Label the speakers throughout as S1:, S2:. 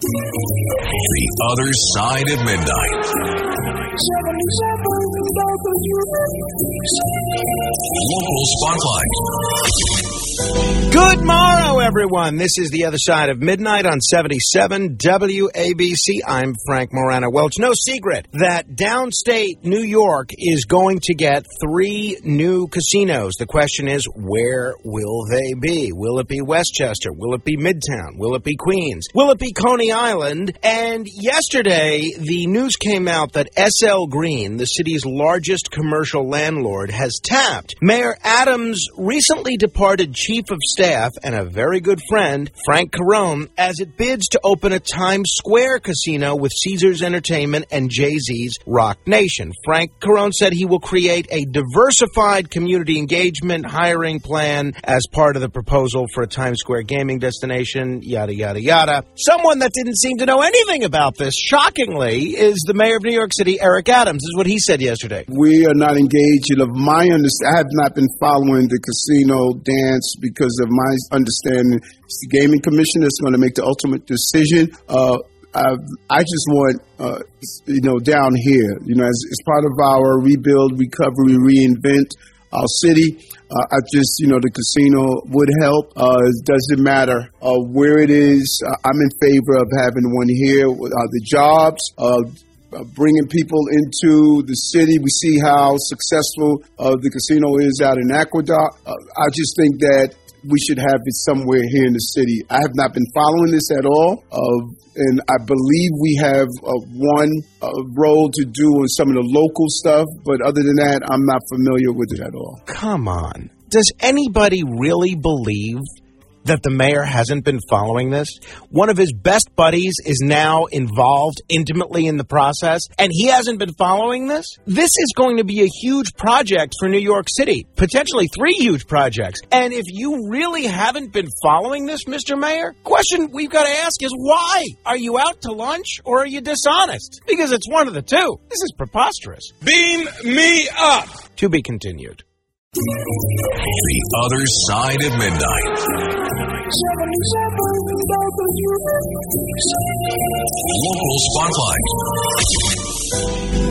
S1: The other side of midnight. Local spotlight.
S2: Good morrow, everyone. This is the other side of midnight on 77 WABC. I'm Frank Morano. Well, it's no secret that downstate New York is going to get three new casinos. The question is, where will they be? Will it be Westchester? Will it be Midtown? Will it be Queens? Will it be Coney Island? And yesterday, the news came out that SL Green, the city's largest commercial landlord, has tapped Mayor Adams' recently departed chief of staff and a very good friend, Frank Carone, as it bids to open a Times Square casino with Caesars Entertainment and Jay Z's Roc Nation. Frank Carone said he will create a diversified community engagement hiring plan as part of the proposal for a Times Square gaming destination, yada, yada, yada. Someone that didn't seem to know anything about this, shockingly, is the mayor of New York City, Eric Adams. This is what he said yesterday.
S3: We are not engaged. Of my understanding, I have not been following the casino dance because of my understanding, it's the gaming commission that's going to make the ultimate decision. Uh, I, I just want, uh, you know, down here, you know, as, as part of our rebuild, recovery, reinvent our city. Uh, I just, you know, the casino would help. Uh, it doesn't matter uh, where it is. Uh, I'm in favor of having one here. The jobs, uh, bringing people into the city. We see how successful the casino is out in Aqueduct. I just think that we should have it somewhere here in the city. I have not been following this at all, uh, and I believe we have uh, one uh, role to do on some of the local stuff, but other than that, I'm not familiar with it at all.
S2: Come on. Does anybody really believe that the mayor hasn't been following this? One of his best buddies is now involved intimately in the process, and he hasn't been following this? This is going to be a huge project for New York City, potentially three huge projects. And if you really haven't been following this, Mr. Mayor, question we've got to ask is why? Are you out to lunch or are you dishonest? Because it's one of the two. This is preposterous.
S4: Beam me up.
S2: To be continued.
S1: The other side of midnight. Local spotlight.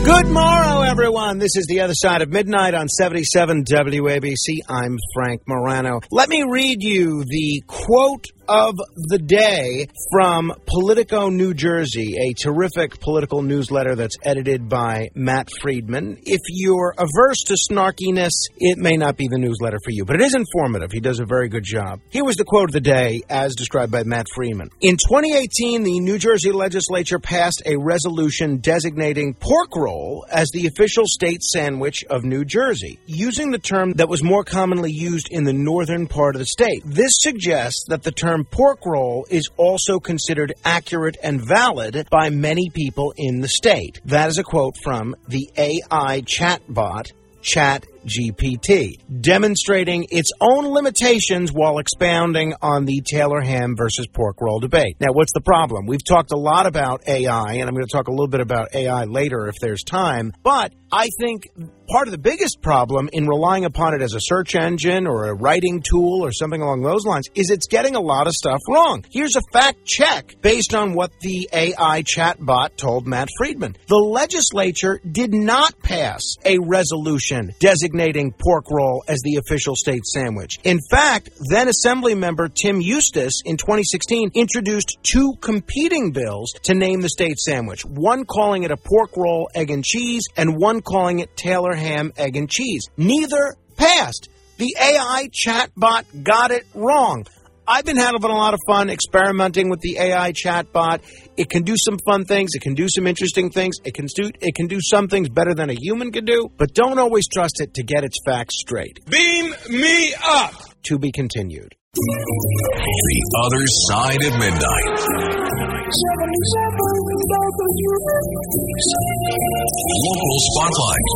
S2: Good morrow, everyone. This is the other side of midnight on 77 WABC. I'm Frank Morano. Let me read you the quote of the day from Politico New Jersey, a terrific political newsletter that's edited by Matt Friedman. If you're averse to snarkiness, it may not be the newsletter for you, but it is informative. He does a very good job. Here was the quote of the day as described by Matt Friedman. In 2018, the New Jersey legislature passed a resolution designating pork roll as the official state sandwich of New Jersey, using the term that was more commonly used in the northern part of the state. This suggests that the term pork roll is also considered accurate and valid by many people in the state. That is a quote from the AI chatbot Chat GPT, demonstrating its own limitations while expounding on the Taylor ham versus pork roll debate. Now, what's the problem? We've talked a lot about AI, and I'm going to talk a little bit about AI later if there's time, but I think part of the biggest problem in relying upon it as a search engine or a writing tool or something along those lines is it's getting a lot of stuff wrong. Here's a fact check based on what the AI chatbot told Matt Friedman. The legislature did not pass a resolution designating pork roll as the official state sandwich. In fact, then Assembly member Tim Eustace in 2016 introduced two competing bills to name the state sandwich, one calling it a pork roll, egg and cheese, and one calling it Taylor ham, egg and cheese. Neither passed. The AI chatbot got it wrong. I've been having a lot of fun experimenting with the AI chatbot. It can do some fun things. It can do some interesting things. It can do it can do some things better than a human can do. But don't always trust it to get its facts straight.
S4: Beam me up.
S2: To be continued.
S1: The other side of midnight. Local Spotlight.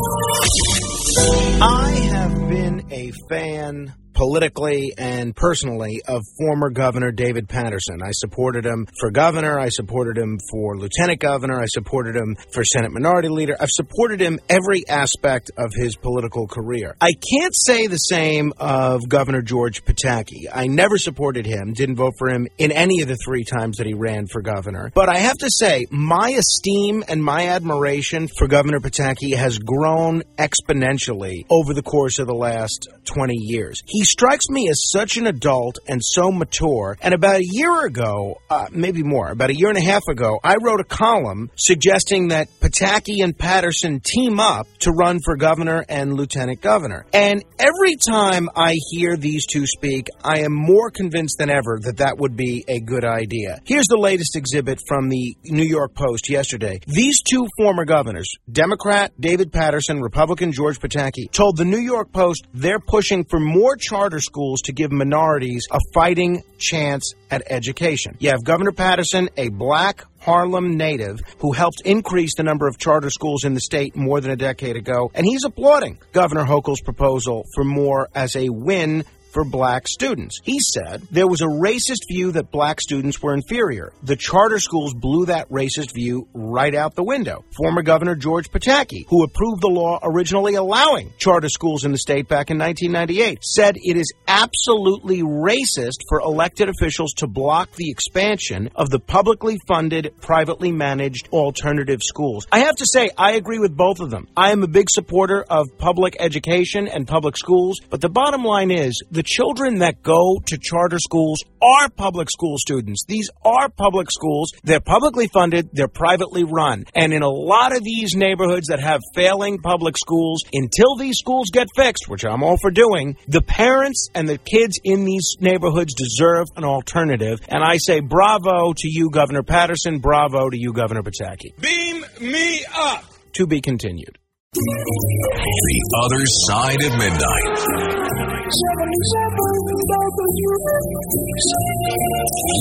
S2: I have been a fan politically and personally of former Governor David Paterson. I supported him for governor. I supported him for lieutenant governor. I supported him for Senate minority leader. I've supported him every aspect of his political career. I can't say the same of Governor George Pataki. I never supported him, didn't vote for him in any of the three times that he ran for governor. But I have to say, my esteem and my admiration for Governor Pataki has grown exponentially over the course of the last 20 years. He strikes me as such an adult and so mature. And about a year ago, uh, maybe more, about a year and a half ago, I wrote a column suggesting that Pataki and Paterson team up to run for governor and lieutenant governor. And every time I hear these two speak, I am more convinced than ever that that would be a good idea. Here's the latest exhibit from the New York Post yesterday. These two former governors, Democrat David Paterson, Republican George Pataki, told the New York Post they're pushing for more charter schools to give minorities a fighting chance at education. You have Governor Paterson, a black Harlem native who helped increase the number of charter schools in the state more than a decade ago, and he's applauding Governor Hochul's proposal for more as a win for black students. He said there was a racist view that black students were inferior. The charter schools blew that racist view right out the window. Former Governor George Pataki, who approved the law originally allowing charter schools in the state back in 1998, said it is absolutely racist for elected officials to block the expansion of the publicly funded, privately managed alternative schools. I have to say, I agree with both of them. I am a big supporter of public education and public schools, but the bottom line is the children that go to charter schools are public school students. These are public schools. They're publicly funded, they're privately run. And in a lot of these neighborhoods that have failing public schools, until these schools get fixed, which I'm all for doing, the parents and the kids in these neighborhoods deserve an alternative. And I say bravo to you, Governor Paterson. Bravo to you, Governor Pataki.
S4: Beam me up.
S2: To be continued.
S1: The other side of midnight.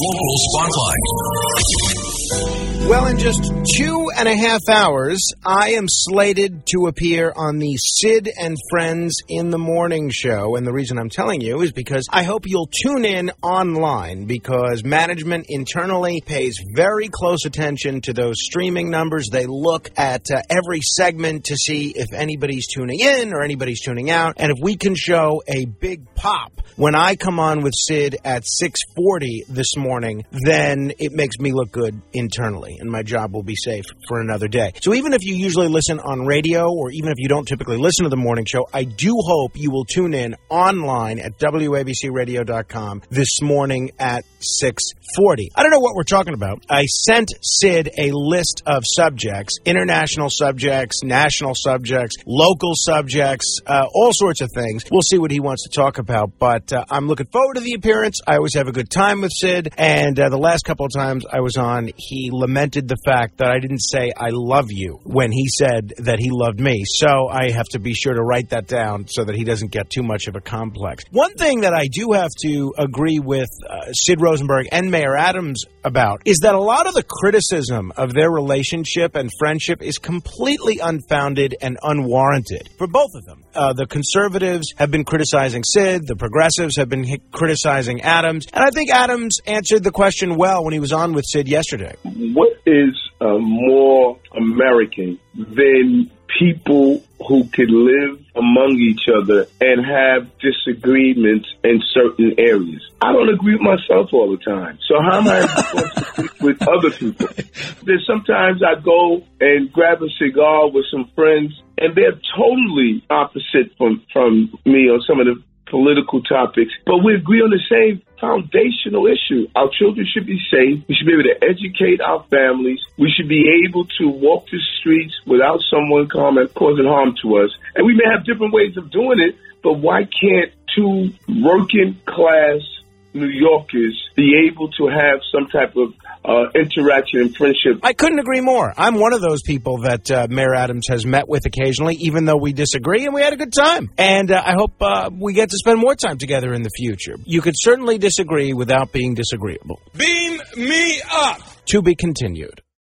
S1: Local Spotlight.
S2: Well, in just two and a half hours, I am slated to appear on the Sid and Friends in the Morning show. And the reason I'm telling you is because I hope you'll tune in online because management internally pays very close attention to those streaming numbers. They look at uh, every segment to see if anybody's tuning in or anybody's tuning out. And if we can show a big pop when I come on with Sid at 640 this morning, then it makes me look good internally and my job will be safe for another day. So even if you usually listen on radio or even if you don't typically listen to the morning show, I do hope you will tune in online at WABCRadio.com this morning at 640. I don't know what we're talking about. I sent Sid a list of subjects, international subjects, national subjects, local subjects, uh, all sorts of things. We'll see what he wants to talk about, but uh, I'm looking forward to the appearance. I always have a good time with Sid, and uh, the last couple of times I was on, he lamented the fact that I didn't say I love you when he said that he loved me. So I have to be sure to write that down so that he doesn't get too much of a complex. One thing that I do have to agree with uh, Sid Rosenberg and Mayor Adams about is that a lot of the criticism of their relationship and friendship is completely unfounded and unwarranted for both of them. Uh, the conservatives have been criticizing Sid, the progressives have been criticizing Adams, and I think Adams answered the question well when he was on with Sid yesterday.
S5: What is uh, more American than people who can live among each other and have disagreements in certain areas? I don't agree with myself all the time. So how am I supposed to agree with other people? There's sometimes I go and grab a cigar with some friends and they're totally opposite from, from me on some of the political topics, but we agree on the same foundational issue. Our children should be safe. We should be able to educate our families. We should be able to walk the streets without someone coming causing harm to us. And we may have different ways of doing it, but why can't two working class New Yorkers be able to have some type of uh, interaction and friendship.
S2: I couldn't agree more. I'm one of those people that uh, Mayor Adams has met with occasionally, even though we disagree, and we had a good time. And uh, I hope uh, we get to spend more time together in the future. You could certainly disagree without being disagreeable.
S4: Beam me up.
S2: To be continued.